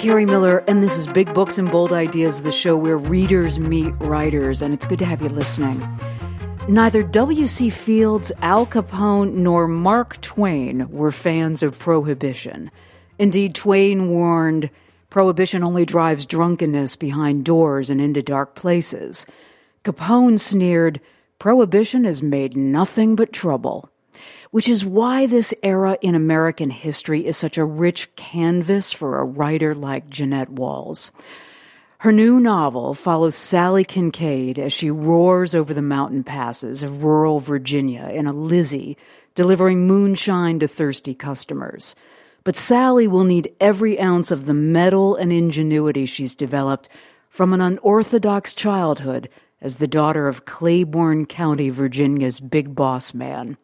Kerri Miller, and this is Big Books and Bold Ideas, the show where readers meet writers, and it's good to have you listening. Neither W.C. Fields, Al Capone, nor Mark Twain were fans of prohibition. Indeed, Twain warned prohibition only drives drunkenness behind doors and into dark places. Capone sneered, Prohibition has made nothing but trouble which is why this era in American history is such a rich canvas for a writer like Jeannette Walls. Her new novel follows Sallie Kincaid as she roars over the mountain passes of rural Virginia in a Lizzie, delivering moonshine to thirsty customers. But Sallie will need every ounce of the mettle and ingenuity she's developed from an unorthodox childhood as the daughter of Claiborne County, Virginia's big boss man.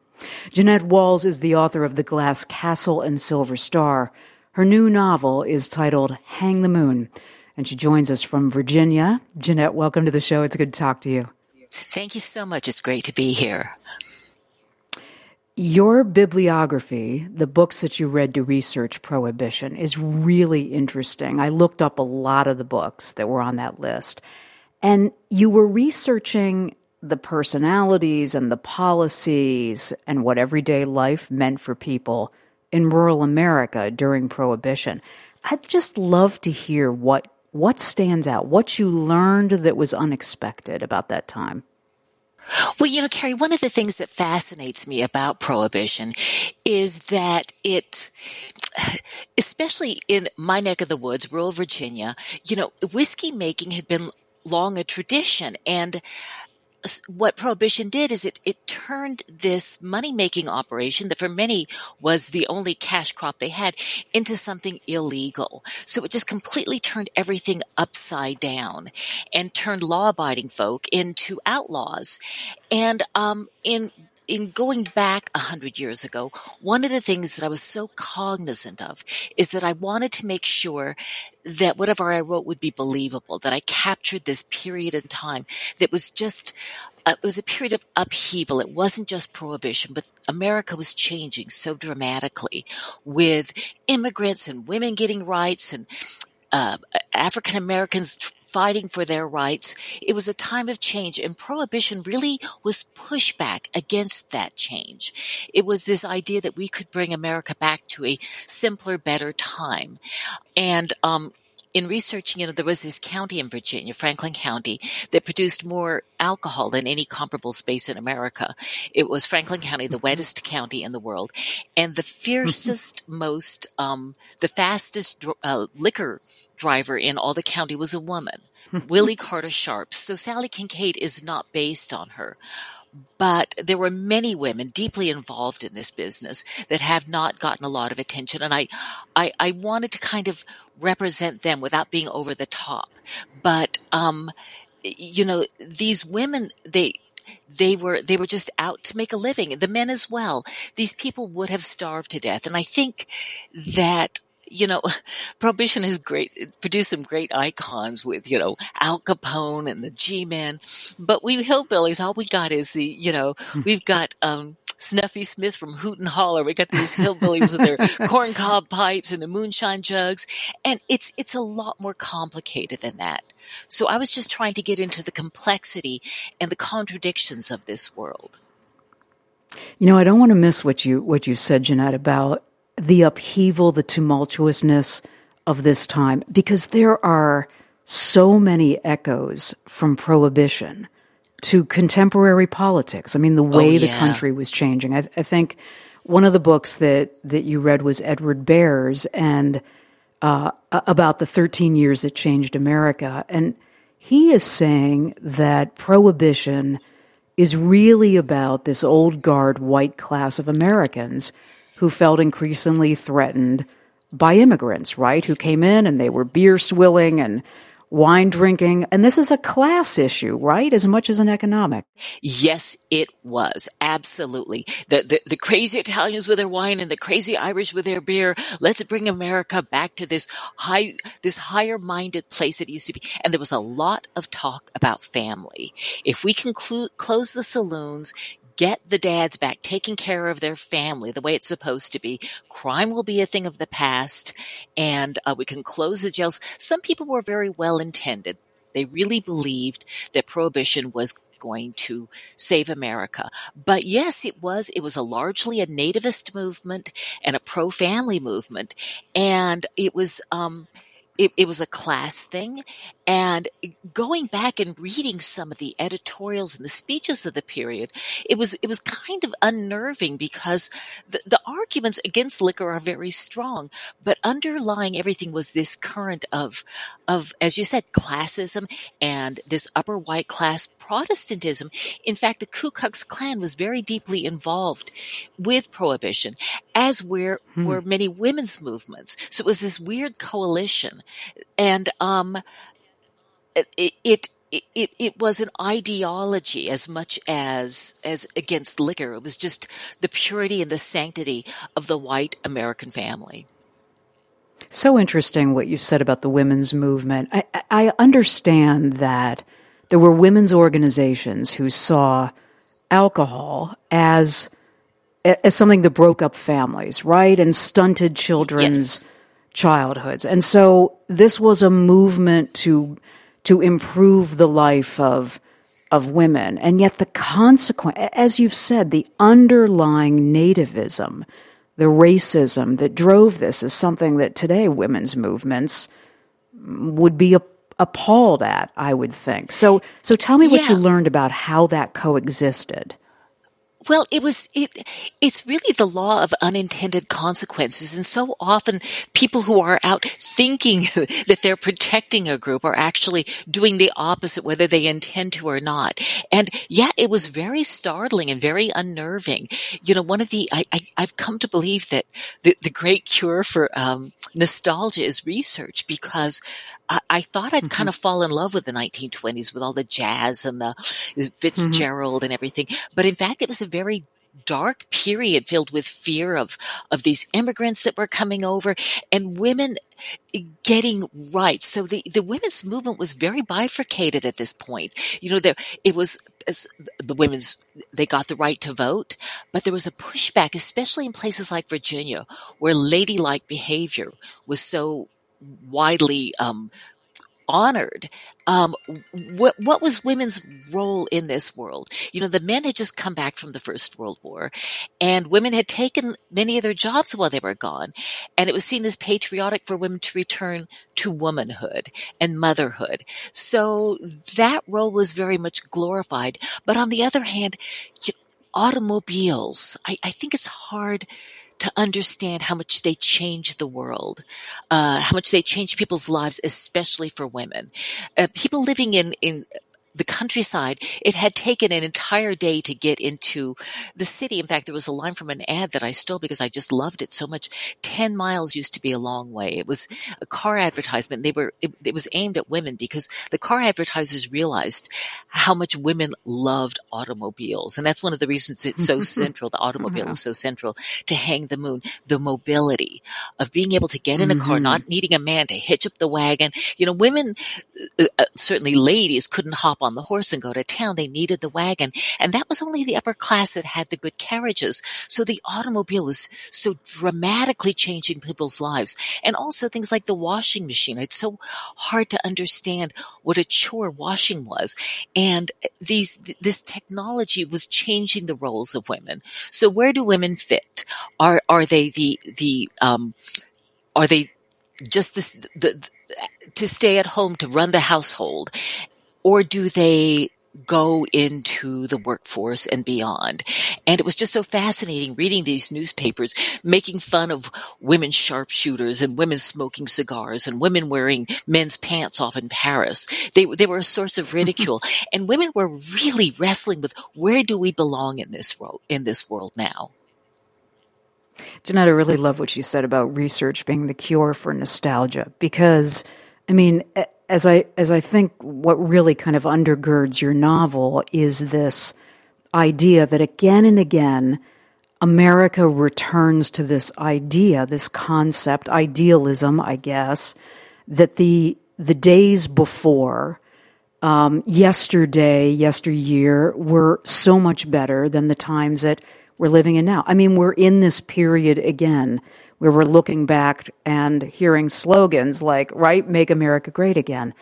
Jeannette Walls is the author of The Glass Castle and Silver Star. Her new novel is titled Hang the Moon, and she joins us from Virginia. Jeannette, welcome to the show. It's good to talk to you. Thank you so much. It's great to be here. Your bibliography, the books that you read to research prohibition, is really interesting. I looked up a lot of the books that were on that list. And you were researching the personalities and the policies and what everyday life meant for people in rural America during Prohibition. I'd just love to hear what what stands out, what you learned that was unexpected about that time. Well, you know, Kerri, one of the things that fascinates me about prohibition is that it, especially in my neck of the woods, rural Virginia, you know, whiskey making had been long a tradition. And what prohibition did is it, it turned this money making operation that for many was the only cash crop they had into something illegal. So it just completely turned everything upside down and turned law abiding folk into outlaws. And, um, in in going back a hundred years ago, one of the things that I was so cognizant of is that I wanted to make sure that whatever I wrote would be believable, that I captured this period in time that was just, uh, it was a period of upheaval. It wasn't just prohibition, but America was changing so dramatically with immigrants and women getting rights and uh, African Americans fighting for their rights. It was a time of change and prohibition really was pushback against that change. It was this idea that we could bring America back to a simpler, better time. And, um, in researching, you know, there was this county in Virginia, Franklin County, that produced more alcohol than any comparable space in America. It was Franklin County, the mm-hmm. wettest county in the world, and the fiercest, most, um, the fastest uh, liquor driver in all the county was a woman, Willie Carter Sharps. So Sallie Kincaid is not based on her but there were many women deeply involved in this business that have not gotten a lot of attention. And I, I, I wanted to kind of represent them without being over the top. But, um, you know, these women, they, they were they were just out to make a living the men as well these people would have starved to death and i think that you know, Prohibition has great produced some great icons with you know Al Capone and the G-Men, but we hillbillies, all we got is the you know hmm. we've got um, Snuffy Smith from Hoot and Holler. We got these hillbillies with their corncob pipes and the moonshine jugs, and it's it's a lot more complicated than that. So I was just trying to get into the complexity and the contradictions of this world. You know, I don't want to miss what you what you said, Jeannette, about the upheaval, the tumultuousness of this time, because there are so many echoes from prohibition to contemporary politics. I mean, the way oh, yeah. the country was changing. I, I, think one of the books that, that you read was Edward Behr's and uh, about the 13 years that changed America. And he is saying that prohibition is really about this old guard white class of Americans who felt increasingly threatened by immigrants, right? Who came in and they were beer swilling and wine drinking. And this is a class issue, right? As much as an economic. Yes, it was. Absolutely. The, the, the, crazy Italians with their wine and the crazy Irish with their beer. Let's bring America back to this high, this higher minded place it used to be. And there was a lot of talk about family. If we can cl- close the saloons, get the dads back taking care of their family the way it's supposed to be. Crime will be a thing of the past and uh, we can close the jails. Some people were very well intended. They really believed that prohibition was going to save America. But yes, it was. It was a largely a nativist movement and a pro-family movement, and it was. Um, it, it, was a class thing. And going back and reading some of the editorials and the speeches of the period, it was it was kind of unnerving because the, the arguments against liquor are very strong, but underlying everything was this current of of as you said classism and this upper white class Protestantism. In fact, the Ku Klux Klan was very deeply involved with prohibition, as were hmm. were many women's movements. So it was this weird coalition, and um, it, it it, it was an ideology as much as as against liquor. It was just the purity and the sanctity of the white American family. So interesting what you've said about the women's movement. I, I understand that there were women's organizations who saw alcohol as as something that broke up families, right, and stunted children's yes. childhoods. And so this was a movement to to improve the life of of women. And yet the consequence, as you've said, the underlying nativism, the racism that drove this is something that today women's movements would be appalled at, I would think. So, so tell me what yeah. you learned about how that coexisted. Well, it was it it's really the law of unintended consequences and so often people who are out thinking that they're protecting a group are actually doing the opposite whether they intend to or not. And yeah, it was very startling and very unnerving. You know, one of the I, I have come to believe that the the great cure for um, nostalgia is research because I, I thought I'd mm-hmm. kind of fall in love with the 1920s with all the jazz and the Fitzgerald mm-hmm. and everything. But in fact, it was a very dark period filled with fear of of these immigrants that were coming over and women getting rights so the the women's movement was very bifurcated at this point you know there it was the women's they got the right to vote but there was a pushback especially in places like Virginia where ladylike behavior was so widely um, honored. Um, what what was women's role in this world? You know, the men had just come back from the First World War, and women had taken many of their jobs while they were gone, and it was seen as patriotic for women to return to womanhood and motherhood. So that role was very much glorified. But on the other hand, automobiles, I, I think it's hard to understand how much they change the world, uh, how much they change people's lives, especially for women. Uh, people living in, in the countryside, it had taken an entire day to get into the city. In fact, there was a line from an ad that I stole because I just loved it so much. 10 miles used to be a long way. It was a car advertisement. They were, it, it was aimed at women because the car advertisers realized how much women loved automobiles. And that's one of the reasons it's so central. The automobile is so central to Hang the Moon. The mobility of being able to get in a car, mm-hmm. not needing a man to hitch up the wagon. You know, women, uh, uh certainly ladies couldn't hop on the horse and go to town. They needed the wagon. And that was only the upper class that had the good carriages. So the automobile was so dramatically changing people's lives. And also things like the washing machine. It's so hard to understand what a chore washing was. And these, this technology was changing the roles of women. So where do women fit? Are, are they the, the, um, are they just this, the, the to stay at home to run the household or do they go into the workforce and beyond. And it was just so fascinating reading these newspapers, making fun of women sharpshooters and women smoking cigars and women wearing men's pants off in Paris. They, they were a source of ridicule and women were really wrestling with where do we belong in this world, in this world now? Jeannette, I really love what you said about research being the cure for nostalgia because, I mean, as I as I think what really kind of undergirds your novel is this idea that again and again America returns to this idea, this concept, idealism, I guess, that the the days before um, yesterday, yesteryear were so much better than the times that we're living in now. I mean, we're in this period again where we're looking back and hearing slogans like, right, make America great again.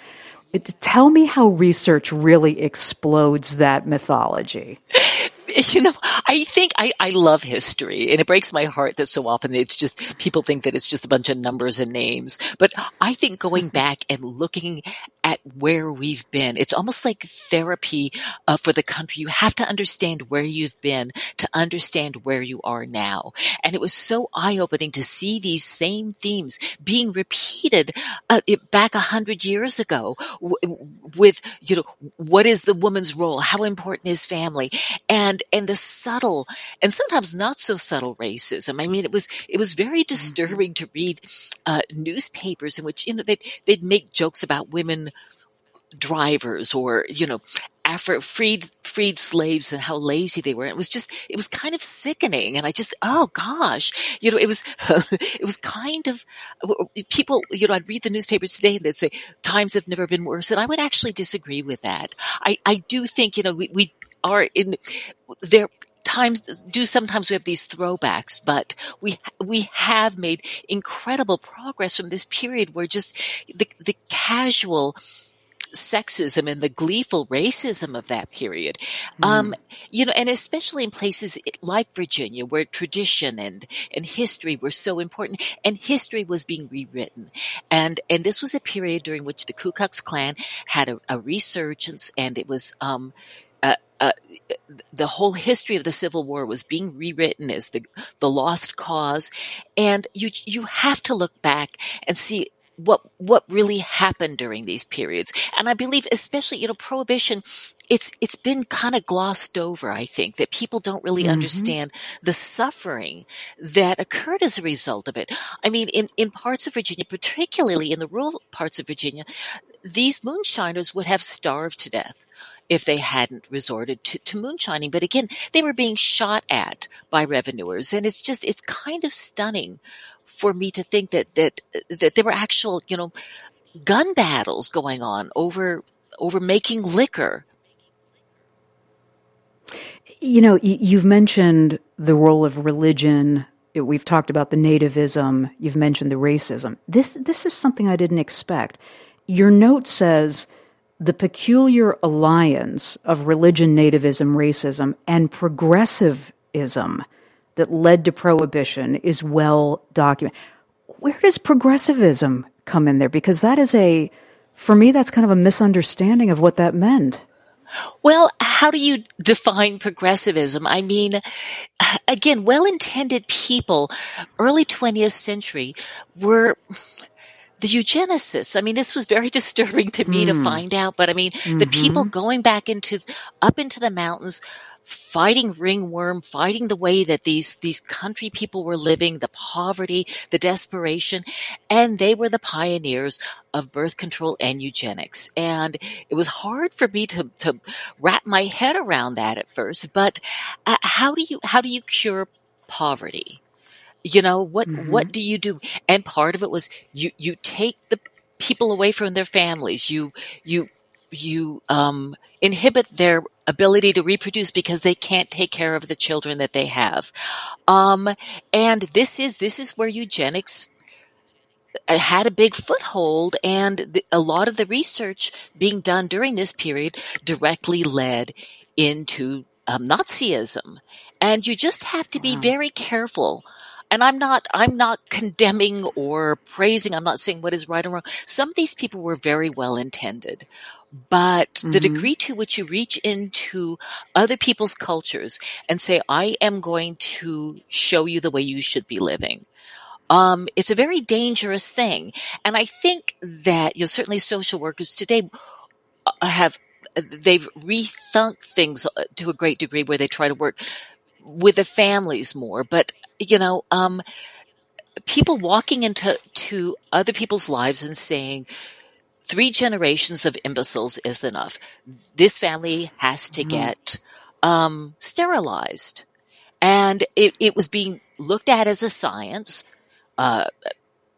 It, tell me how research really explodes that mythology. you know, I think I, I love history and it breaks my heart that so often it's just people think that it's just a bunch of numbers and names. But I think going back and looking at where we've been, it's almost like therapy uh, for the country. You have to understand where you've been to understand where you are now. And it was so eye opening to see these same themes being repeated uh, back a hundred years ago w- with, you know, what is the woman's role? How important is family? And and the subtle and sometimes not so subtle racism. I mean, it was it was very mm-hmm. disturbing to read uh, newspapers in which you know they'd they'd make jokes about women drivers or you know Afro freed freed slaves and how lazy they were. It was just it was kind of sickening, and I just oh gosh, you know it was it was kind of people. You know, I'd read the newspapers today and they'd say times have never been worse, and I would actually disagree with that. I I do think you know we we are in there times do sometimes we have these throwbacks, but we we have made incredible progress from this period where just the the casual sexism and the gleeful racism of that period. Mm. Um, you know, and especially in places like Virginia where tradition and, and history were so important and history was being rewritten. And, and this was a period during which the Ku Klux Klan had a, a resurgence and it was, um, uh, the whole history of the Civil War was being rewritten as the the lost cause, and you you have to look back and see what what really happened during these periods. And I believe, especially you know, prohibition, it's it's been kind of glossed over. I think that people don't really mm-hmm. understand the suffering that occurred as a result of it. I mean, in in parts of Virginia, particularly in the rural parts of Virginia, these moonshiners would have starved to death if they hadn't resorted to, to moonshining. But again, they were being shot at by revenuers. And it's just, it's kind of stunning for me to think that, that, that there were actual, you know, gun battles going on over, over making liquor. You know, you've mentioned the role of religion. We've talked about the nativism. You've mentioned the racism. This, this is something I didn't expect. Your note says the peculiar alliance of religion, nativism, racism, and progressivism that led to prohibition is well documented. Where does progressivism come in there? Because that is a, for me, that's kind of a misunderstanding of what that meant. Well, how do you define progressivism? I mean, again, well intended people, early 20th century, were the eugenicists. I mean, this was very disturbing to me mm. to find out, but I mean, mm-hmm. the people mm-hmm. going back into, up into the mountains, fighting ringworm, fighting the way that these, these country people were living, the poverty, the desperation, and they were the pioneers of birth control and eugenics. And it was hard for me to, to wrap my head around that at first, but uh, how do you, how do you cure poverty? You know, what, mm-hmm. what do you do? And part of it was you, you take the people away from their families. You, you, you, um, inhibit their ability to reproduce because they can't take care of the children that they have. Um, and this is, this is where eugenics uh, had a big foothold and the, a lot of the research being done during this period directly led into um, Nazism. And you just have to be wow. very careful and I'm not, I'm not condemning or praising. I'm not saying what is right or wrong. Some of these people were very well intended, but mm-hmm. the degree to which you reach into other people's cultures and say, I am going to show you the way you should be living. Um, it's a very dangerous thing. And I think that, you know, certainly social workers today uh, have, they've rethunk things uh, to a great degree where they try to work with the families more. But you know, um, people walking into to other people's lives and saying, three generations of imbeciles is enough. This family has to mm-hmm. get um, sterilized. And it, it was being looked at as a science. Uh,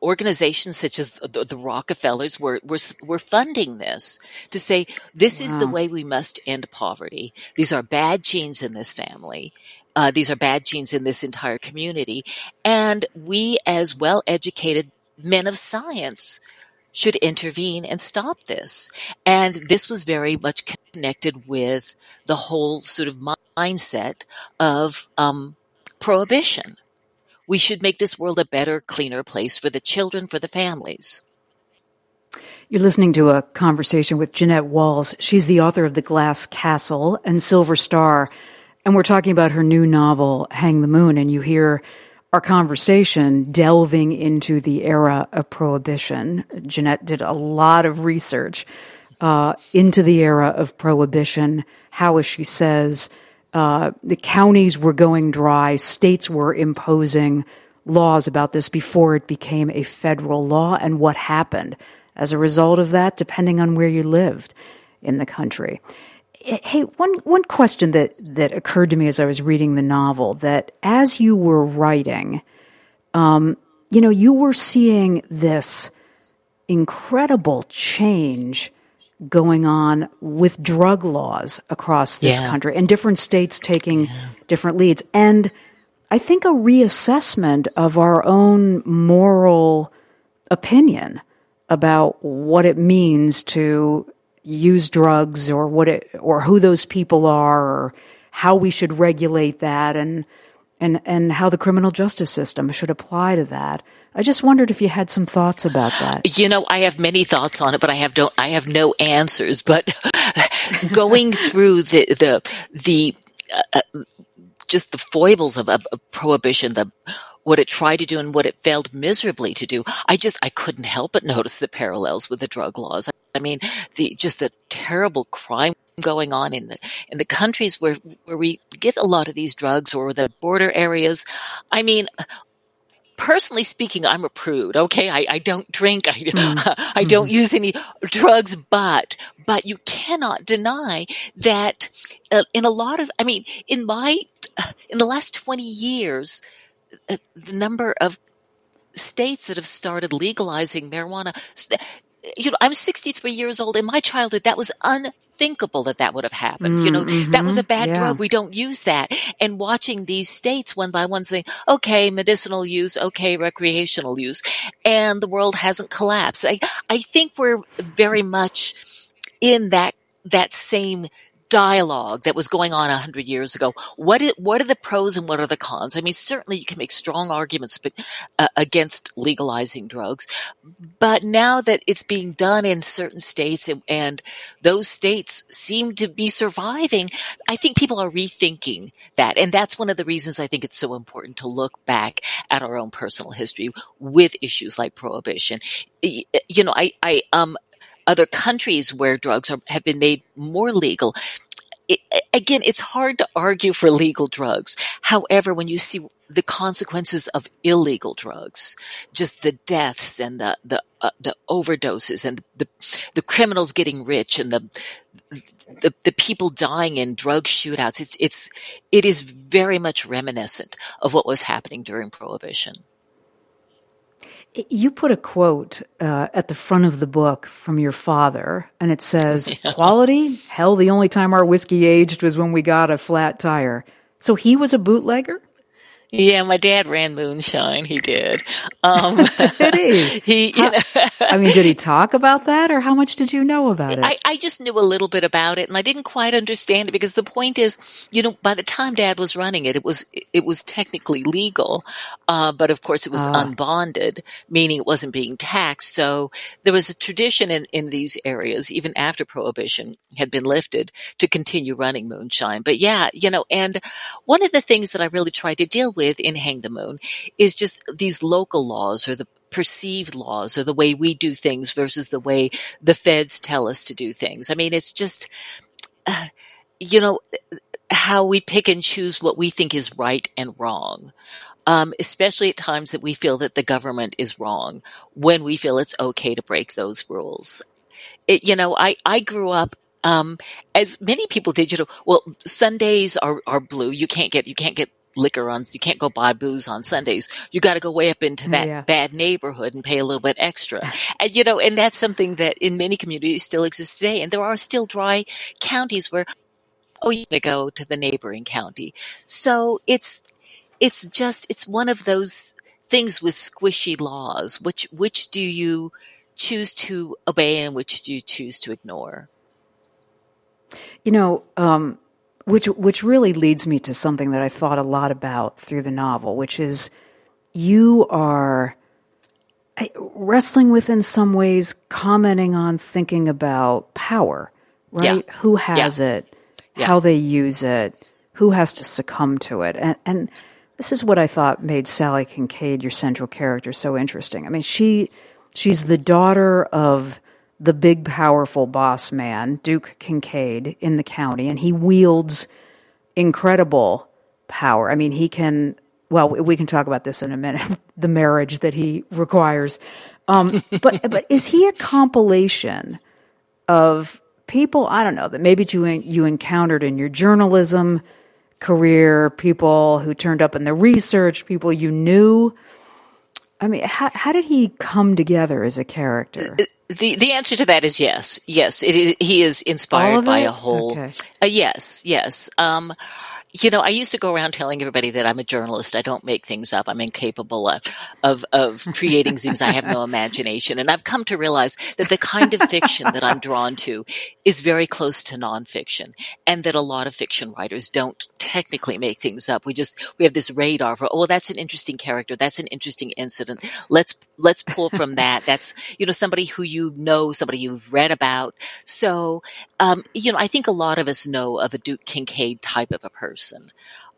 organizations such as the, the Rockefellers were, were, were funding this to say, this wow. is the way we must end poverty. These are bad genes in this family. Uh, these are bad genes in this entire community. And we, as well educated men of science, should intervene and stop this. And this was very much connected with the whole sort of mindset of um, prohibition. We should make this world a better, cleaner place for the children, for the families. You're listening to a conversation with Jeannette Walls. She's the author of The Glass Castle and Silver Star. And we're talking about her new novel, Hang the Moon. And you hear our conversation delving into the era of prohibition. Jeannette did a lot of research uh, into the era of prohibition, how, as she says, uh, the counties were going dry, states were imposing laws about this before it became a federal law, and what happened as a result of that, depending on where you lived in the country. Hey, one one question that that occurred to me as I was reading the novel that as you were writing, um, you know, you were seeing this incredible change going on with drug laws across this yeah. country and different states taking yeah. different leads, and I think a reassessment of our own moral opinion about what it means to use drugs or what it, or who those people are or how we should regulate that and and and how the criminal justice system should apply to that. I just wondered if you had some thoughts about that. You know, I have many thoughts on it, but I have don't I have no answers. But going through the the the uh, uh, just the foibles of, of, of prohibition, the what it tried to do and what it failed miserably to do. I just, I couldn't help but notice the parallels with the drug laws. I mean, the, just the terrible crime going on in the, in the countries where, where we get a lot of these drugs or the border areas. I mean, personally speaking, I'm a prude. Okay, I, I don't drink. I, mm. I don't mm. use any drugs, but but you cannot deny that uh, in a lot of. I mean, in my in the last twenty years, uh, the number of states that have started legalizing marijuana. You know, I'm 63 years old. In my childhood, that was unthinkable that that would have happened. Mm, you know, mm-hmm, that was a bad yeah. drug. We don't use that. And watching these states one by one saying, okay, medicinal use, okay, recreational use, and the world hasn't collapsed. I, I think we're very much in that that same dialogue that was going on a hundred years ago. What is, what are the pros and what are the cons? I mean, certainly you can make strong arguments uh, against legalizing drugs, but now that it's being done in certain states and, and those states seem to be surviving, I think people are rethinking that. And that's one of the reasons I think it's so important to look back at our own personal history with issues like prohibition. You know, I, I, um, other countries where drugs are, have been made more legal. It, again, it's hard to argue for legal drugs. However, when you see the consequences of illegal drugs, just the deaths and the the, uh, the overdoses and the the criminals getting rich and the, the the people dying in drug shootouts, it's it's it is very much reminiscent of what was happening during Prohibition. You put a quote uh, at the front of the book from your father, and it says, yeah. Quality? Hell, the only time our whiskey aged was when we got a flat tire. So he was a bootlegger? Yeah, my dad ran moonshine. He did. Um, did he? he how, I mean, did he talk about that, or how much did you know about it? I, I just knew a little bit about it, and I didn't quite understand it because the point is, you know, by the time Dad was running it, it was it was technically legal, uh, but of course it was ah. unbonded, meaning it wasn't being taxed. So there was a tradition in in these areas, even after Prohibition had been lifted, to continue running moonshine. But yeah, you know, and one of the things that I really tried to deal with in Hang the Moon is just these local laws or the perceived laws or the way we do things versus the way the feds tell us to do things. I mean, it's just, uh, you know, how we pick and choose what we think is right and wrong. Um, especially at times that we feel that the government is wrong when we feel it's okay to break those rules. It, you know, I, I grew up um, as many people did, you know, well, Sundays are, are blue. You can't get, you can't get liquor on you can't go buy booze on Sundays. You got to go way up into that Yeah. bad neighborhood and pay a little bit extra. And you know, and that's something that in many communities still exists today. And there are still dry counties where oh you gotta go to the neighboring county. So it's it's just it's one of those things with squishy laws. Which which do you choose to obey and which do you choose to ignore? You know, um, which which really leads me to something that I thought a lot about through the novel, which is you are eh, wrestling with in some ways, commenting on, thinking about power, right? Yeah. Who has it, Yeah. how they use it, who has to succumb to it, and and this is what I thought made Sallie Kincaid, your central character, so interesting. I mean, she she's the daughter of the big, powerful boss man, Duke Kincaid, in the county, and he wields incredible power. I mean, he can. Well, we can talk about this in a minute. The marriage that he requires, um, but but is he a compilation of people? I don't know that maybe you you encountered in your journalism career, people who turned up in the research, people you knew. I mean, how how did he come together as a character? The the answer to that is yes, yes. It, is he is inspired by it? a whole. Okay. Uh, yes, yes. Um, you know, I used to go around telling everybody that I'm a journalist. I don't make things up. I'm incapable of of, of creating things. I have no imagination, and I've come to realize that the kind of fiction that I'm drawn to is very close to nonfiction, and that a lot of fiction writers don't technically make things up. We just we have this radar for oh, that's an interesting character. That's an interesting incident. Let's let's pull from that. That's you know somebody who you know, somebody you've read about. So um, you know, I think a lot of us know of a Duke Kincaid type of a person.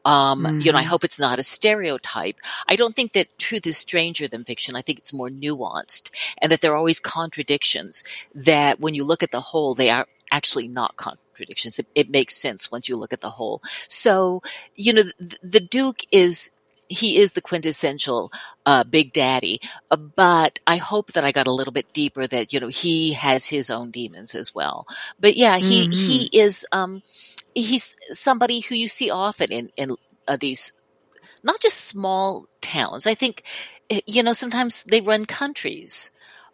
Um, you know, I hope it's not a stereotype. I don't think that truth is stranger than fiction. I think it's more nuanced and that there are always contradictions that when you look at the whole, they are actually not contradictions. It, it makes sense once you look at the whole. So, you know, the, the Duke is, he is the quintessential uh, big daddy, uh, but I hope that I got a little bit deeper that you know he has his own demons as well. But yeah, he he is um, he's somebody who you see often in in uh, these not just small towns. I think eh, you know sometimes they run countries.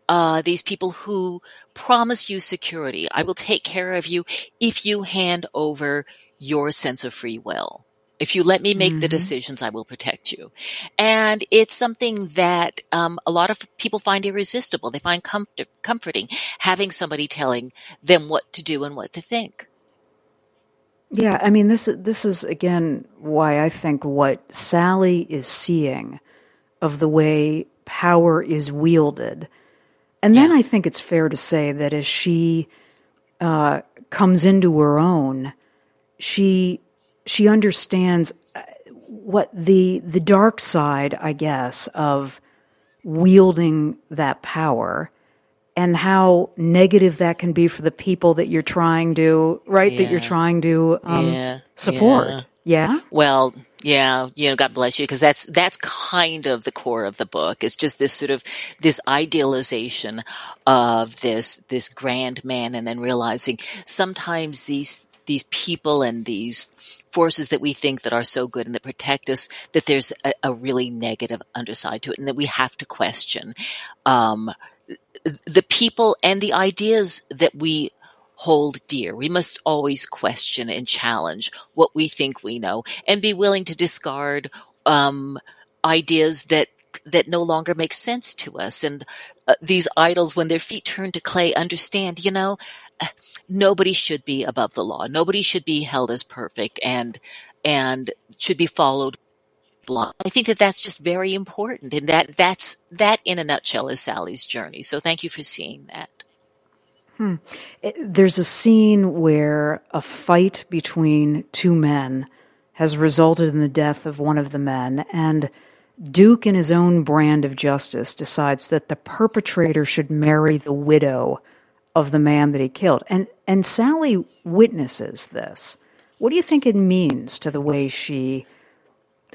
Uh, these people who promise you security. I will take care of you if you hand over your sense of free will. If you let me make the decisions, I will protect you. And it's something that um, a lot of people find irresistible. They find comfort- comforting having somebody telling them what to do and what to think. Yeah, I mean this this is again why I think what Sallie is seeing of the way power is wielded. And then I think it's fair to say that as she uh, comes into her own, she she understands uh, what the the dark side, I guess, of wielding that power and how negative that can be for the people that you're trying to right that you're trying to um, Yeah, support. yeah. Yeah. Well, yeah, you know, God bless you, because that's that's kind of the core of the book. It's just this sort of this idealization of this this grand man, and then realizing sometimes these these people and these forces that we think that are so good and that protect us, that there's a, a really negative underside to it, and that we have to question um, the people and the ideas that we hold dear. We must always question and challenge what we think we know and be willing to discard um, ideas that that no longer make sense to us. And uh, these idols, when their feet turn to clay, understand, you know, nobody should be above the law. Nobody should be held as perfect and and should be followed blind. I think that that's just very important, and that that's that in a nutshell is Sallie's journey. So thank you for seeing that. It- there's a scene where a fight between two men has resulted in the death of one of the men, and Duke, in his own brand of justice, decides that the perpetrator should marry the widow of the man that he killed. And and Sally witnesses this. What do you think it means to the way she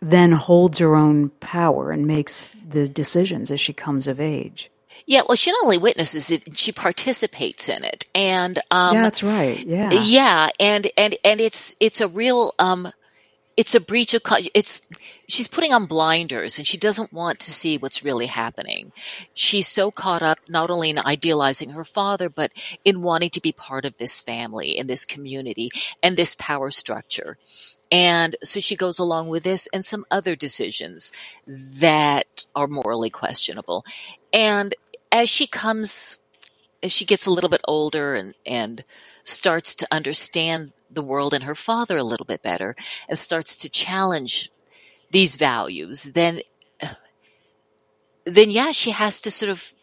then holds her own power and makes the decisions as she comes of age? Yeah, well, she not only witnesses it, she participates in it, and um, yeah, that's right. Yeah. yeah, and and and it's it's a real um, it's a breach of it's she's putting on blinders and she doesn't want to see what's really happening. She's so caught up not only in idealizing her father but in wanting to be part of this family and this community and this power structure. And so she goes along with this and some other decisions that are morally questionable. And as she comes as she gets a little bit older and and starts to understand the world and her father a little bit better and starts to challenge these values, then then yeah, she has to sort of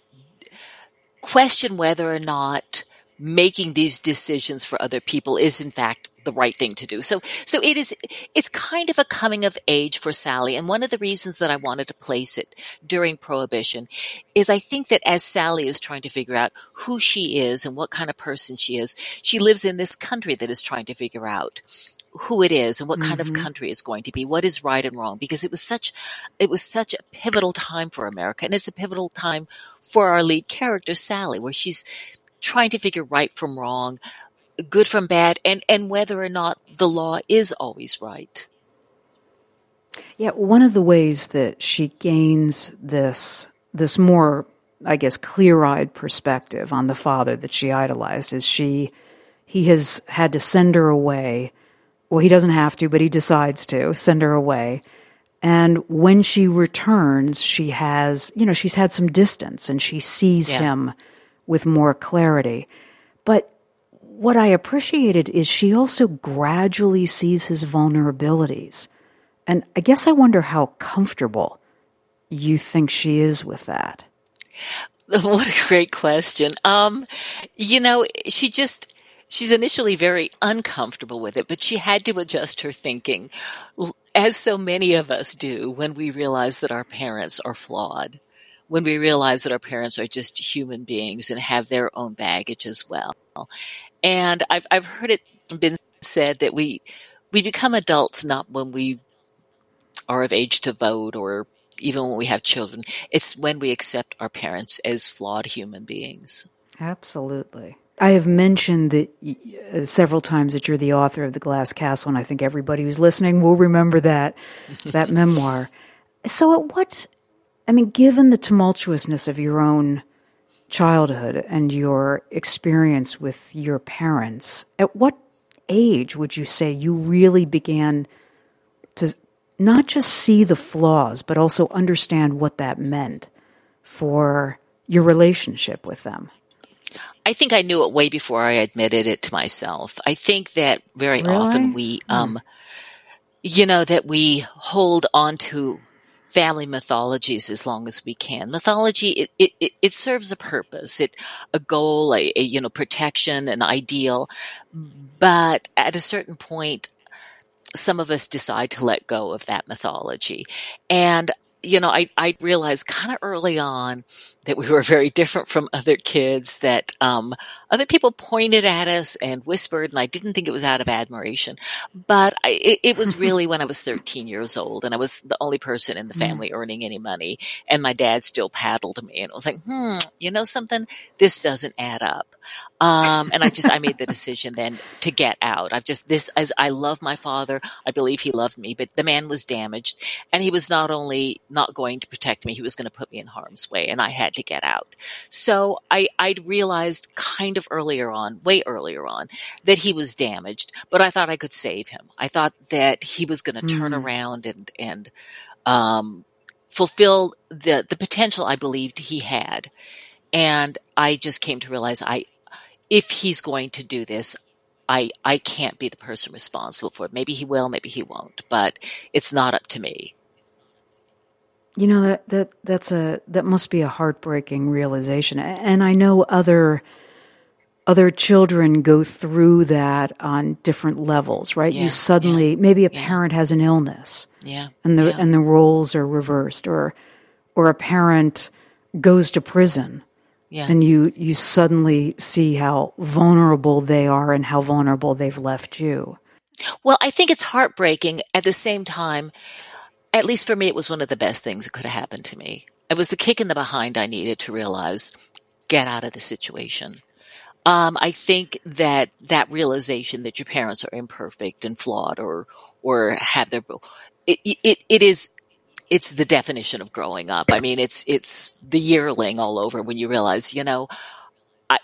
question whether or not making these decisions for other people is in fact the right thing to do. So, so it is, it's kind of a coming of age for Sallie. And one of the reasons that I wanted to place it during prohibition is I think that as Sallie is trying to figure out who she is and what kind of person she is, she lives in this country that is trying to figure out who it is and what kind mm-hmm. of country it's going to be, what is right and wrong, because it was such, it was such a pivotal time for America. And it's a pivotal time for our lead character, Sallie, where she's trying to figure right from wrong, good from bad, and, and whether or not the law is always right. Yeah, one of the ways that she gains this this more, I guess, clear-eyed perspective on the father that she idolized is she he has had to send her away. Well, he doesn't have to, but he decides to send her away. And when she returns, she has, you know, she's had some distance and she sees yeah. him with more clarity. But what I appreciated is she also gradually sees his vulnerabilities. And I guess I wonder how comfortable you think she is with that. What a great question. Um, you know, she just, she's initially very uncomfortable with it, but she had to adjust her thinking, as so many of us do when we realize that our parents are flawed when we realize that our parents are just human beings and have their own baggage as well. And I've I've heard it been said that we we become adults not when we are of age to vote or even when we have children. It's when we accept our parents as flawed human beings. Absolutely. I have mentioned that uh, several times that you're the author of The Glass Castle, and I think everybody who's listening will remember that that memoir. So, at what I mean, given the tumultuousness of your own childhood and your experience with your parents, at what age would you say you really began to not just see the flaws, but also understand what that meant for your relationship with them? I think I knew it way before I admitted it to myself. I think that very really? often we, hmm. um, you know, that we hold on to family mythologies as long as we can. Mythology, it, it, it serves a purpose, it, a goal, a, a, you know, protection, an ideal. But at a certain point, some of us decide to let go of that mythology. And you know, I, I realized kind of early on that we were very different from other kids, that um, other people pointed at us and whispered, and I didn't think it was out of admiration. But I, it, it, was really when I was 13 years old, and I was the only person in the mm. family mm. earning any money, and my dad still paddled me, and I was like, hmm, you know something? This doesn't add up. Um, and I just, I made the decision then to get out. I've just, this, as I love my father, I believe he loved me, but the man was damaged and he was not only not going to protect me, he was going to put me in harm's way and I had to get out. So I, I'd realized kind of earlier on, way earlier on, that he was damaged, but I thought I could save him. I thought that he was going to mm. turn around and, and, um, fulfill the, the potential I believed he had. And I just came to realize I, if he's going to do this, I I can't be the person responsible for it. Maybe he will, maybe he won't, but it's not up to me. You know that that that's a that must be a heartbreaking realization. And I know other other children go through that on different levels, right? Yeah, you suddenly yeah, maybe a yeah. parent has an illness. Yeah. And the and the roles are reversed or or a parent goes to prison yeah. And you, you suddenly see how vulnerable they are and how vulnerable they've left you. Well, I think it's heartbreaking. At the same time, at least for me, it was one of the best things that could have happened to me. It was the kick in the behind I needed to realize get out of the situation. Um, I think that that realization that your parents are imperfect and flawed or, or have their, it, it, it is, it's the definition of growing up. I mean, it's, it's the yearling all over when you realize, you know, I,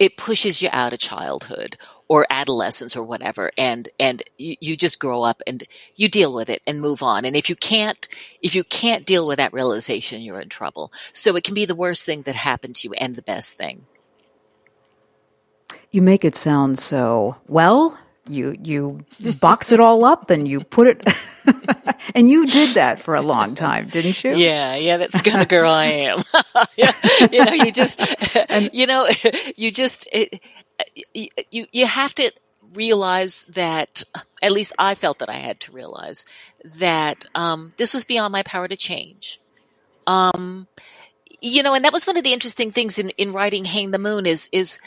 it pushes you out of childhood or adolescence or whatever. And and you, you, just grow up and you deal with it and move on. And if you can't if you can't deal with that realization you're in trouble. So it can be the worst thing that happened to you and the best thing you make it sound so well. You you box it all up and you put it and you did that for a long time didn't you? Yeah yeah that's the kind of girl i am. Yeah, you know you just and, you know you just it, you you have to realize that at least I felt that I had to realize that um, this was beyond my power to change. Um, you know, and that was one of the interesting things in, in writing Hang the Moon is is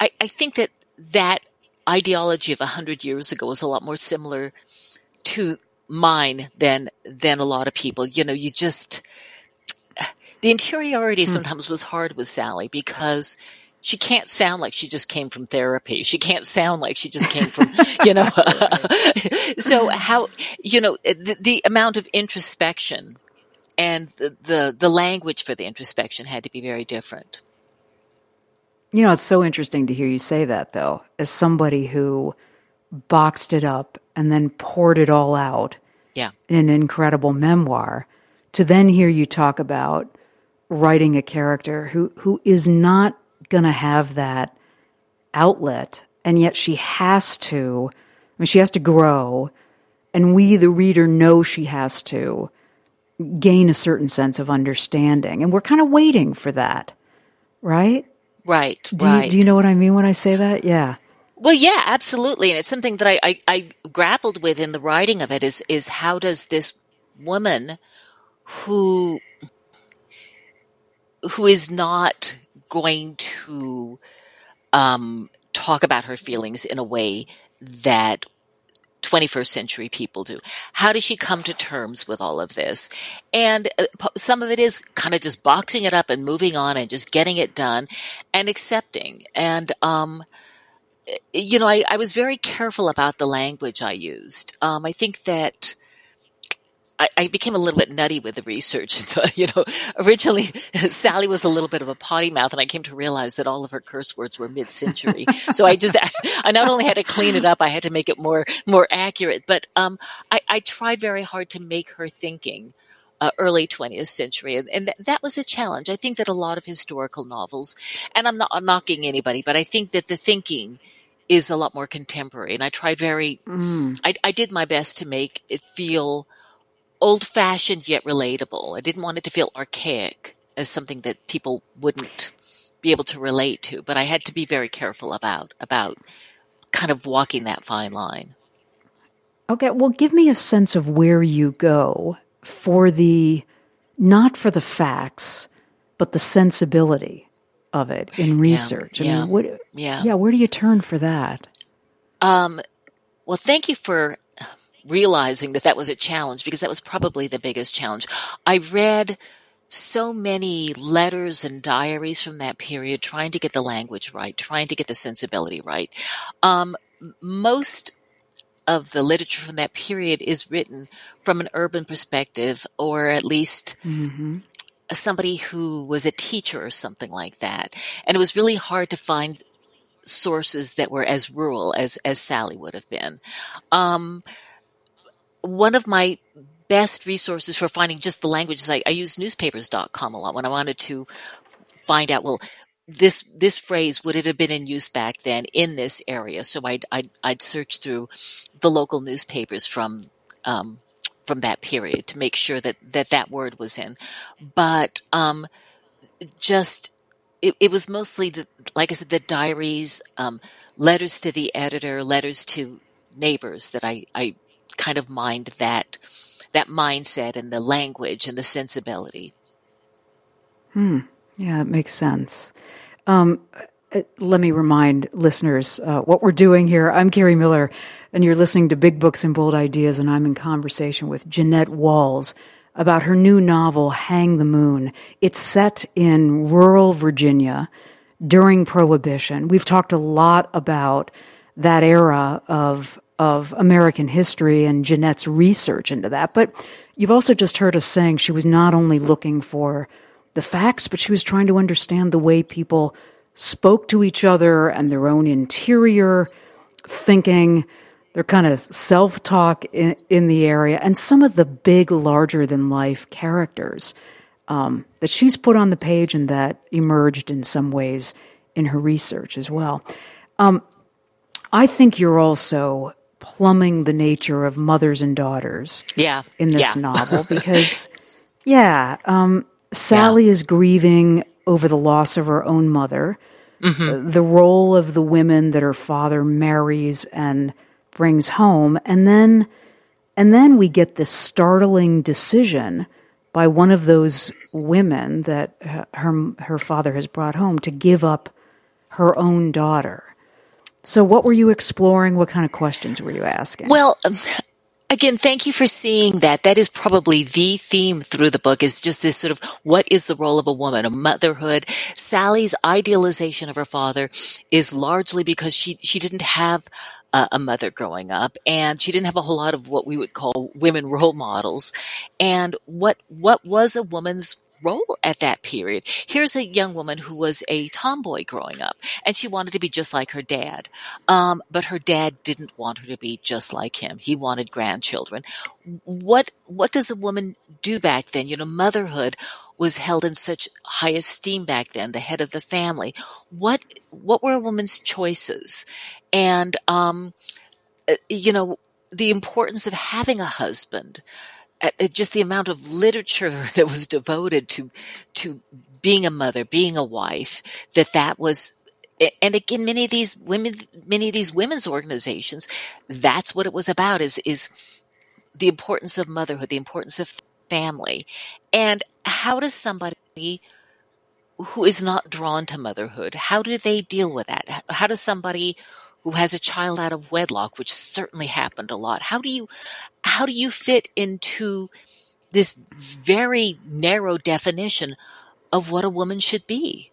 I, I think that that ideology of a hundred years ago was a lot more similar to mine than than a lot of people. You know, you just the interiority hmm. sometimes was hard with Sallie because she can't sound like she just came from therapy. She can't sound like she just came from, you know. so how, you know, the, the, amount of introspection and the, the, the language for the introspection had to be very different. You know, it's so interesting to hear you say that, though, as somebody who boxed it up and then poured it all out yeah. in an incredible memoir, to then hear you talk about writing a character who, who is not going to have that outlet. And yet she has to, I mean, she has to grow. And we, the reader, know she has to gain a certain sense of understanding. And we're kind of waiting for that, right? Right, do right. You, do you know what I mean when I say that? Yeah. Well, yeah, absolutely, and it's something that I, I, I, grappled with in the writing of it. Is is how does this woman, who who is not going to um, talk about her feelings in a way that 21st century people do. How does she come to terms with all of this? And uh, some of it is kind of just boxing it up and moving on and just getting it done and accepting. And, um, you know, I, I was very careful about the language I used. Um, I think that I, I, became a little bit nutty with the research. So, you know, originally Sallie was a little bit of a potty mouth, and I came to realize that all of her curse words were mid-century. so I just, I not only had to clean it up, I had to make it more more accurate. But um, I, I tried very hard to make her thinking. Uh, early 20th century. And, and th- that was a challenge. I think that a lot of historical novels, and I'm not I'm knocking anybody, but I think that the thinking is a lot more contemporary. And I tried very, mm. I, I, did my best to make it feel old fashioned yet relatable. I didn't want it to feel archaic as something that people wouldn't be able to relate to, but I had to be very careful about about kind of walking that fine line. Okay, well give me a sense of where you go for the not for the facts, but the sensibility of it in research. Yeah, I mean, what, yeah. yeah, where do you turn for that? Um, well, thank you for realizing that that was a challenge because that was probably the biggest challenge. I read so many letters and diaries from that period trying to get the language right, trying to get the sensibility right. Um, most of the literature from that period is written from an urban perspective or at least mm-hmm. somebody who was a teacher or something like that. And it was really hard to find sources that were as rural as, as Sallie would have been. Um, one of my best resources for finding just the languages I, I use newspapers.com a lot when I wanted to find out, well, this this phrase would it have been in use back then in this area? So I'd I'd, I'd search through the local newspapers from um, from that period to make sure that that that word was in. But um, just it, it was mostly the like I said the diaries, um, letters to the editor, letters to neighbors that I I kind of mind that that mindset and the language and the sensibility. Hmm. Yeah, it makes sense. Um, uh, let me remind listeners uh, what we're doing here. I'm Kerri Miller, and you're listening to Big Books and Bold Ideas, and I'm in conversation with Jeannette Walls about her new novel, Hang the Moon. It's set in rural Virginia during Prohibition. We've talked a lot about that era of of American history and Jeannette's research into that. But you've also just heard us saying she was not only looking for the facts, but she was trying to understand the way people spoke to each other and their own interior thinking, their kind of self talk in, in, the area, and some of the big, larger than life characters um, that she's put on the page and that emerged in some ways in her research as well. Um, I think you're also plumbing the nature of mothers and daughters yeah. in this yeah. novel because, yeah, um, Sallie yeah. is grieving over the loss of her own mother. Mm-hmm. The role of the women that her father marries and brings home, and then, and then we get this startling decision by one of those women that her her father has brought home to give up her own daughter. So, what were you exploring? What kind of questions were you asking? Well, again, thank you for seeing that. That is probably the theme through the book is just this sort of what is the role of a woman, a motherhood. Sallie's idealization of her father is largely because she, she didn't have a, a mother growing up and she didn't have a whole lot of what we would call women role models. And what, what was a woman's role at that period. Here's a young woman who was a tomboy growing up and she wanted to be just like her dad. Um, but her dad didn't want her to be just like him. He wanted grandchildren. What, what does a woman do back then? You know, motherhood was held in such high esteem back then, the head of the family. What, what were a woman's choices? And, um, uh, you know, the importance of having a husband, Uh, uh, just the amount of literature that was devoted to to being a mother, being a wife, that that was and again many of these women many of these women's organizations that's what it was about is is the importance of motherhood the importance of family. And how does somebody who is not drawn to motherhood how do they deal with that? How does somebody who has a child out of wedlock which certainly happened a lot how do you how do you fit into this very narrow definition of what a woman should be?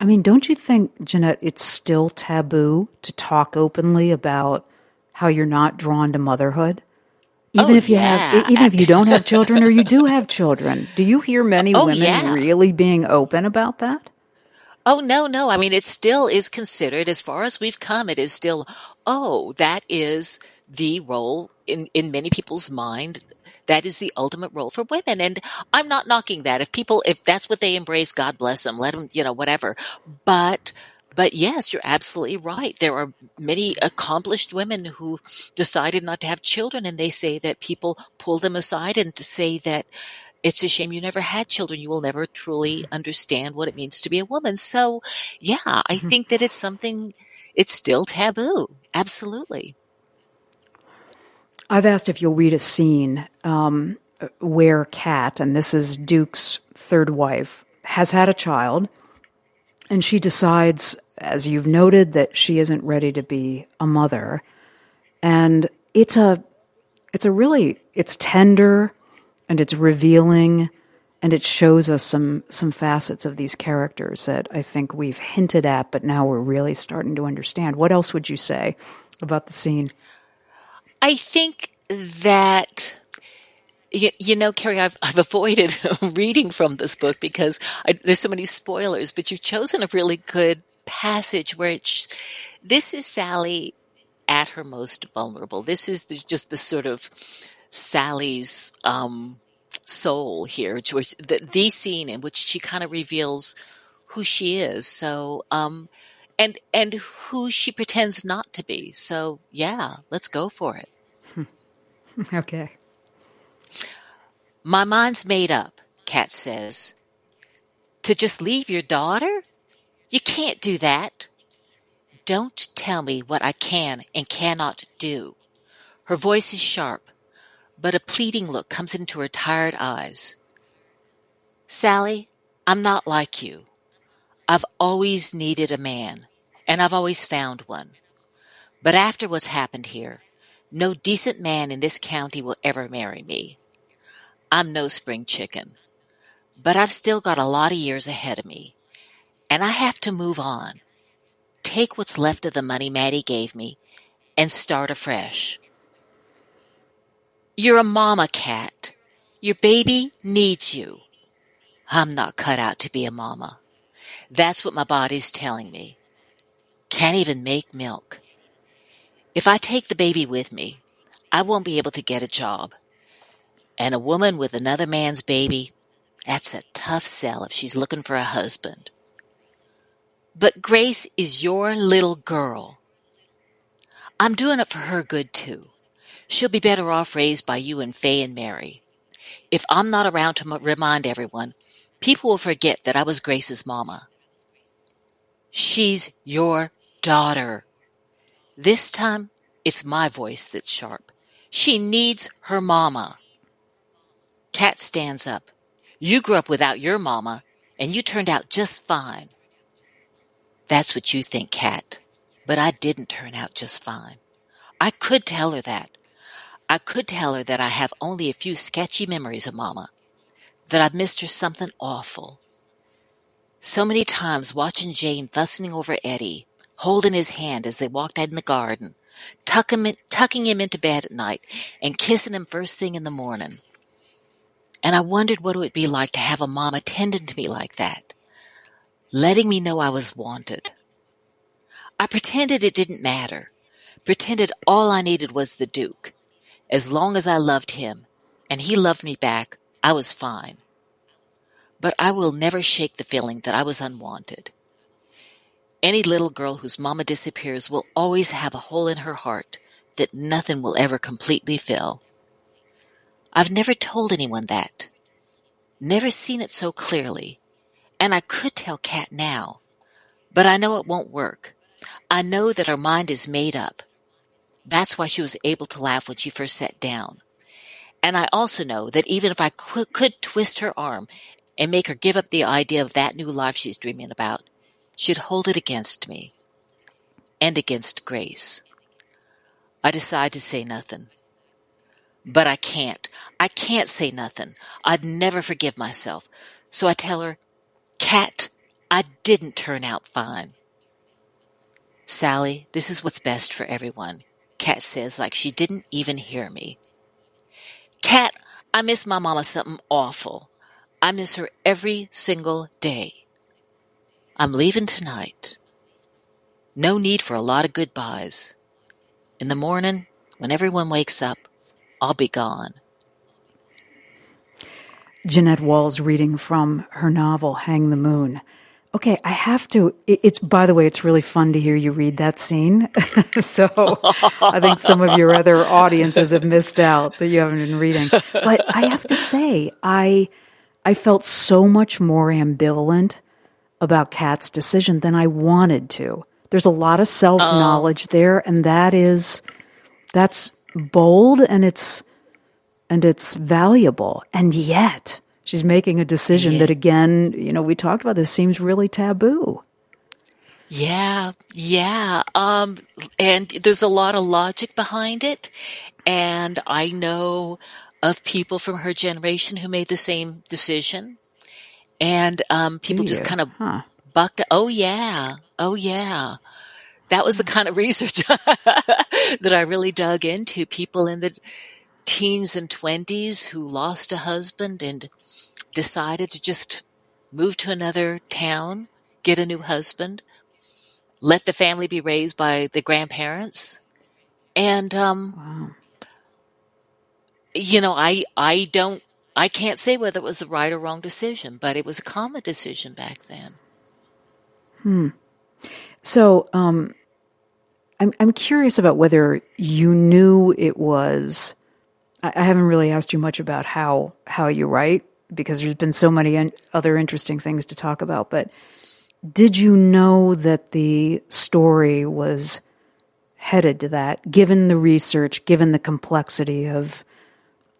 I mean, don't you think, Jeannette, it's still taboo to talk openly about how you're not drawn to motherhood? Even oh, if you yeah. have, even if you don't have children or you do have children, do you hear many oh, women yeah. really being open about that? Oh no, no. I mean, it still is considered, as far as we've come, it is still, oh, that is the role in, in many people's mind that is the ultimate role for women. And I'm not knocking that. If people, if that's what they embrace, God bless them, let them, you know, whatever. But, but yes, you're absolutely right. There are many accomplished women who decided not to have children and they say that people pull them aside and say that it's a shame you never had children. You will never truly understand what it means to be a woman. So yeah, I mm-hmm. think that it's something, it's still taboo. Absolutely. I've asked if you'll read a scene um, where Kat, and this is Duke's third wife, has had a child, and she decides, as you've noted, that she isn't ready to be a mother, and it's a it's a really it's tender and it's revealing and it shows us some some facets of these characters that I think we've hinted at, but now we're really starting to understand. What else would you say about the scene? I think that you, you, know, Kerri, I've, I've avoided reading from this book because I, there's so many spoilers, but you've chosen a really good passage where it's, this is Sallie at her most vulnerable. This is the, just the sort of Sallie's um, soul here, which the, the scene in which she kind of reveals who she is. So, um, and and who she pretends not to be. So, yeah, let's go for it. Okay. My mind's made up, Kat says. To just leave your daughter? You can't do that. Don't tell me what I can and cannot do. Her voice is sharp, but a pleading look comes into her tired eyes. Sallie, I'm not like you. I've always needed a man, and I've always found one. But after what's happened here, no decent man in this county will ever marry me. I'm no spring chicken. But I've still got a lot of years ahead of me, and I have to move on. Take what's left of the money Maddie gave me and start afresh. You're a mama cat. Your baby needs you. I'm not cut out to be a mama. That's what my body's telling me. Can't even make milk. If I take the baby with me, I won't be able to get a job. And a woman with another man's baby, that's a tough sell if she's looking for a husband. But Grace is your little girl. I'm doing it for her good too. She'll be better off raised by you and Faye and Mary. If I'm not around to remind everyone, people will forget that I was Grace's mama. She's your daughter. This time, it's my voice that's sharp. She needs her mama. Cat stands up. You grew up without your mama, and you turned out just fine. That's what you think, Cat. But I didn't turn out just fine. I could tell her that. I could tell her that I have only a few sketchy memories of Mama, that I've missed her something awful. So many times watching Jane fussing over Eddie, holding his hand as they walked out in the garden, tuck him in, tucking him into bed at night, and kissing him first thing in the morning. And I wondered what it would be like to have a mama tending to me like that, letting me know I was wanted. I pretended it didn't matter, pretended all I needed was the Duke, as long as I loved him and he loved me back, I was fine. But I will never shake the feeling that I was unwanted. Any little girl whose mama disappears will always have a hole in her heart that nothing will ever completely fill. I've never told anyone that, never seen it so clearly, and I could tell Cat now, but I know it won't work. I know that her mind is made up. That's why she was able to laugh when she first sat down. And I also know that even if I could, could twist her arm and make her give up the idea of that new life she's dreaming about, she'd hold it against me and against Grace. I decide to say nothing. But I can't. I can't say nothing. I'd never forgive myself. So I tell her, Cat, I didn't turn out fine. Sallie, this is what's best for everyone. Cat says like she didn't even hear me. Cat, I miss my mama something awful. I miss her every single day. I'm leaving tonight. No need for a lot of goodbyes. In the morning, when everyone wakes up, I'll be gone. Jeannette Walls reading from her novel, Hang the Moon. Okay, I have to. It's by the way, it's really fun to hear you read that scene. so I think some of your other audiences have missed out that you haven't been reading. But I have to say, I I felt so much more ambivalent about Cat's decision than I wanted to. There's a lot of self knowledge oh. there, and that is that's bold and it's and it's valuable. And yet she's making a decision yeah. that again, you know, we talked about this seems really taboo. Yeah, yeah. Um, and there's a lot of logic behind it. And I know of people from her generation who made the same decision. And um, people just kind of huh. bucked. Oh, yeah. Oh, yeah. That was the hmm. kind of research that I really dug into. People in the teens and 20s who lost a husband and decided to just move to another town, get a new husband, let the family be raised by the grandparents. And, um, wow. you know, I, I don't, I can't say whether it was the right or wrong decision, but it was a common decision back then. Hmm. So, um, I'm, I'm curious about whether you knew it was, I, I haven't really asked you much about how, how you write because there's been so many other interesting things to talk about. But did you know that the story was headed to that, given the research, given the complexity of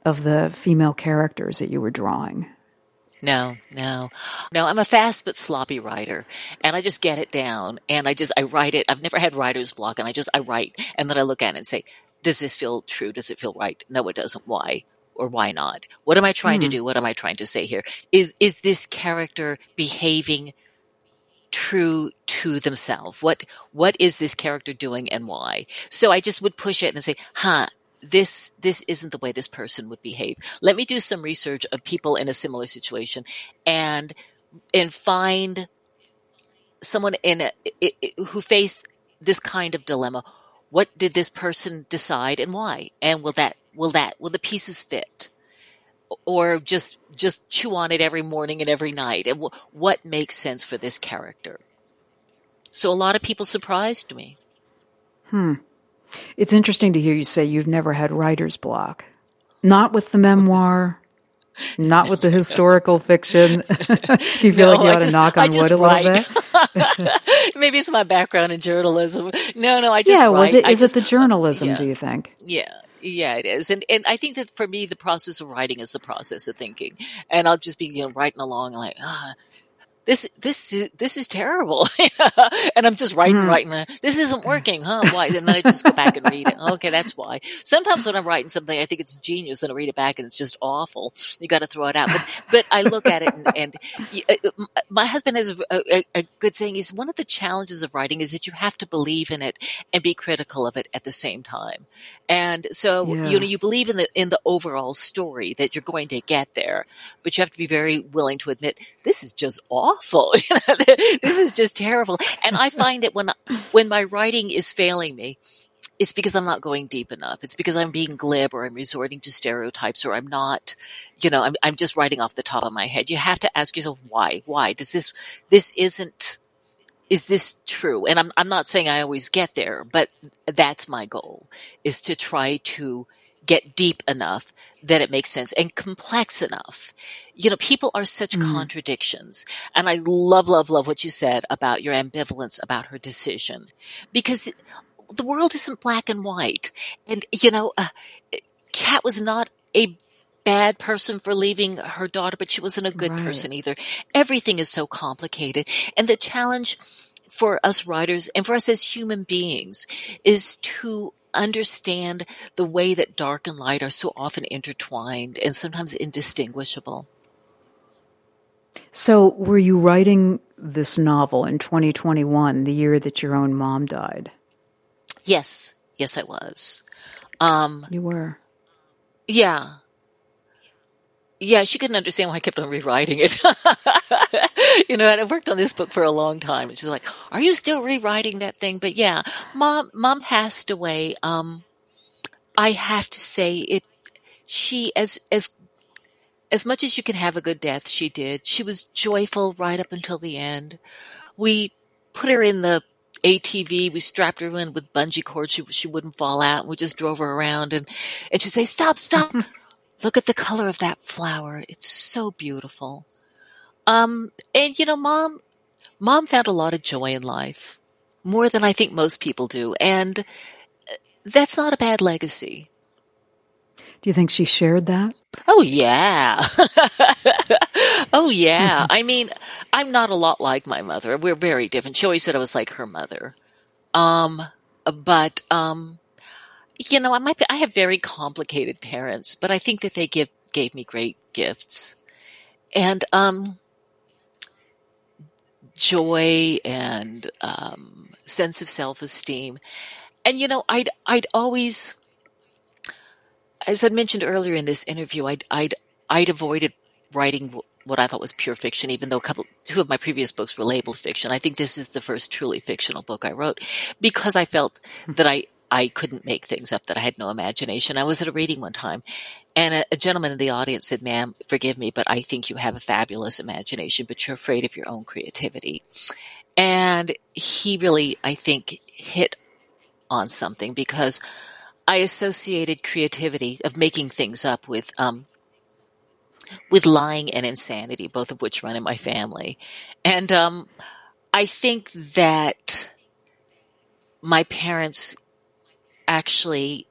of the female characters that you were drawing? No, no, no. I'm a fast but sloppy writer, and I just get it down, and I just I write it. I've never had writer's block, and I just I write, and then I look at it and say, "Does this feel true? Does it feel right? No, it doesn't. Why? Or why not? What am I trying mm. to hmm. do? What am I trying to say here? Is is this character behaving true to themselves. What what is this character doing and why? So I just would push it and say, "Huh, this this isn't the way this person would behave. Let me do some research of people in a similar situation and and find someone in a, it, it, who faced this kind of dilemma. What did this person decide and why? And will that will that will the pieces fit? Or just just chew on it every morning and every night? And w- what makes sense for this character? So a lot of people surprised me. Hmm. It's interesting to hear you say you've never had writer's block. Not with the memoir, not with the historical fiction. Do you feel no, like you ought to knock on wood a write. little bit? Maybe it's my background in journalism. No, no, I just yeah. Write. Was it? Is just, it the journalism? Yeah. Do you think? Yeah, yeah, it is, and and I think that for me, the process of writing is the process of thinking, and I'll just be you know writing along like ah, this this is this is terrible. And i'm just writing mm. writing this isn't working huh? Why? And then i just go back and read it. Okay that's why. Sometimes when i'm writing something i think it's genius and i read it back and it's just awful. You got to throw it out. But but i look at it and, and uh, uh, my husband has a, a, a good saying is one of the challenges of writing is that you have to believe in it and be critical of it at the same time. And so yeah. you know you believe in the in the overall story that you're going to get there but you have to be very willing to admit this is just awful awful. this is just terrible. And I find that when when my writing is failing me, it's because I'm not going deep enough. It's because I'm being glib or I'm resorting to stereotypes or I'm not, you know, I'm, I'm just writing off the top of my head. You have to ask yourself why. Why does this? This isn't. Is this true? And I'm I'm not saying I always get there, but that's my goal: is to try to get deep enough that it makes sense and complex enough. You know, people are such mm. contradictions. And I love, love, love what you said about your ambivalence about her decision because the world isn't black and white. And, you know, uh, Kat was not a bad person for leaving her daughter, but she wasn't a good right. person either. Everything is so complicated. And the challenge for us writers and for us as human beings is to understand the way that dark and light are so often intertwined and sometimes indistinguishable. So, were you writing this novel in 2021, the year that your own mom died? Yes, yes, I was. Um, you were. Yeah, yeah, she couldn't understand why I kept on rewriting it. you know, and I've worked on this book for a long time. And she's like, "Are you still rewriting that thing?" But yeah, mom, mom passed away. Um, I have to say it. She as as as much as you can have a good death, she did. She was joyful right up until the end. We put her in the ATV. We strapped her in with bungee cords. She she wouldn't fall out. We just drove her around, and and she'd say, "Stop, stop." Look at the color of that flower. It's so beautiful. Um, and you know, mom, mom found a lot of joy in life, more than I think most people do. And uh, that's not a bad legacy. Do you think she shared that? Oh, yeah. oh, yeah. I mean, I'm not a lot like my mother. We're very different. She always said I was like her mother. Um, but, um, you know, I might be, I have very complicated parents, but I think that they give, gave me great gifts and, um, joy and, um, sense of self-esteem. And, you know, I'd, I'd always, as I mentioned earlier in this interview, I'd, I'd, I'd avoided writing what I thought was pure fiction, even though a couple, two of my previous books were labeled fiction. I think this is the first truly fictional book I wrote because I felt that I, I couldn't make things up, that I had no imagination. I was at a reading one time and a, a, gentleman in the audience said, ma'am, forgive me, but I think you have a fabulous imagination, but you're afraid of your own creativity. And he really, I think, hit on something because I associated creativity of making things up with, um, with lying and insanity, both of which run in my family. And, um, I think that my parents actually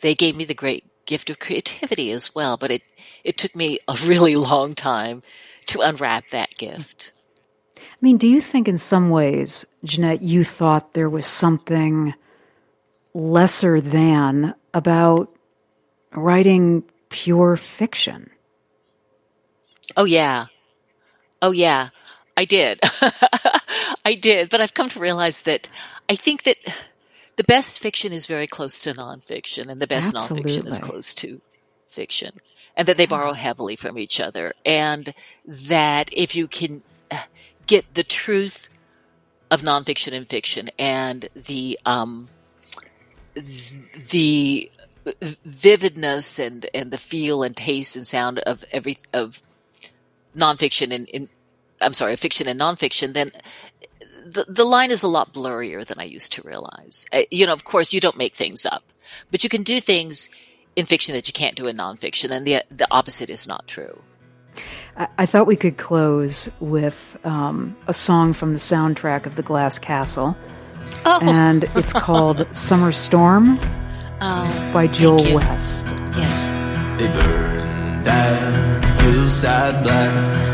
they gave me the great gift of creativity as well, but it it took me a really long time to unwrap that gift. I mean, do you think in some ways, Jeannette, you thought there was something lesser than about writing pure fiction? Oh yeah. Oh yeah. I did. I did, but I've come to realize that I think that the best fiction is very close to nonfiction, and the best Absolutely. nonfiction is close to fiction, and that they borrow heavily from each other, and that if you can uh, get the truth of nonfiction and fiction and the um, the vividness and and the feel and taste and sound of every of nonfiction and in I'm sorry, fiction and nonfiction, then the the line is a lot blurrier than I used to realize. Uh, you know, of course, you don't make things up, but you can do things in fiction that you can't do in nonfiction, and the the opposite is not true. I, I thought we could close with um, a song from the soundtrack of The Glass Castle, Oh, and it's called "Summer Storm" oh, by Joel. West. yes. They burned that hillside black.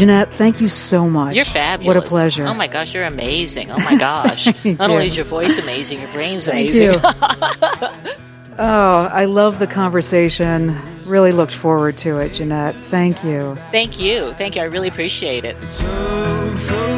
Jeannette, thank you so much. You're fabulous. What a pleasure. Oh my gosh, you're amazing. Oh my gosh. Thank Not only is your voice amazing, your brain's Thank amazing. you. oh, I love the conversation. Really looked forward to it, Jeannette. Thank you. Thank you. Thank you. I really appreciate it. took for